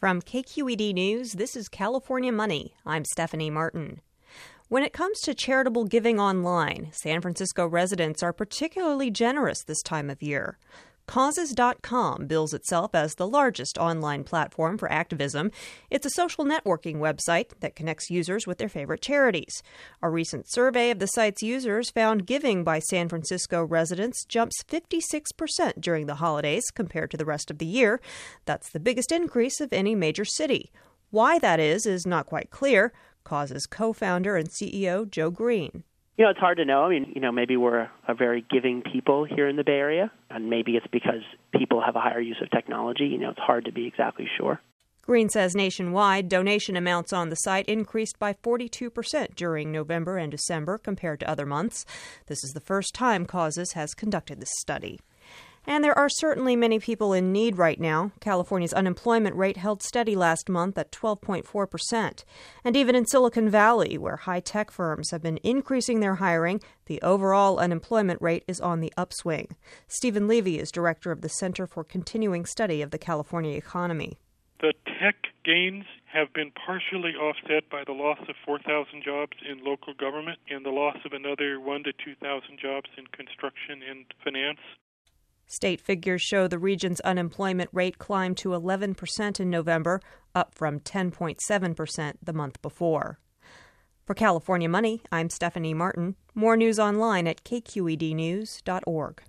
From KQED News, this is California Money. I'm Stephanie Martin. When it comes to charitable giving online, San Francisco residents are particularly generous this time of year. Causes.com bills itself as the largest online platform for activism. It's a social networking website that connects users with their favorite charities. A recent survey of the site's users found giving by San Francisco residents jumps 56% during the holidays compared to the rest of the year. That's the biggest increase of any major city. Why that is is not quite clear. Causes co founder and CEO Joe Green. You know, it's hard to know. I mean, you know, maybe we're a very giving people here in the Bay Area, and maybe it's because people have a higher use of technology. You know, it's hard to be exactly sure. Green says nationwide, donation amounts on the site increased by 42% during November and December compared to other months. This is the first time Causes has conducted this study. And there are certainly many people in need right now. California's unemployment rate held steady last month at 12.4%. And even in Silicon Valley, where high tech firms have been increasing their hiring, the overall unemployment rate is on the upswing. Stephen Levy is director of the Center for Continuing Study of the California Economy. The tech gains have been partially offset by the loss of 4,000 jobs in local government and the loss of another 1 to 2,000 jobs in construction and finance. State figures show the region's unemployment rate climbed to 11% in November, up from 10.7% the month before. For California Money, I'm Stephanie Martin. More news online at kqednews.org.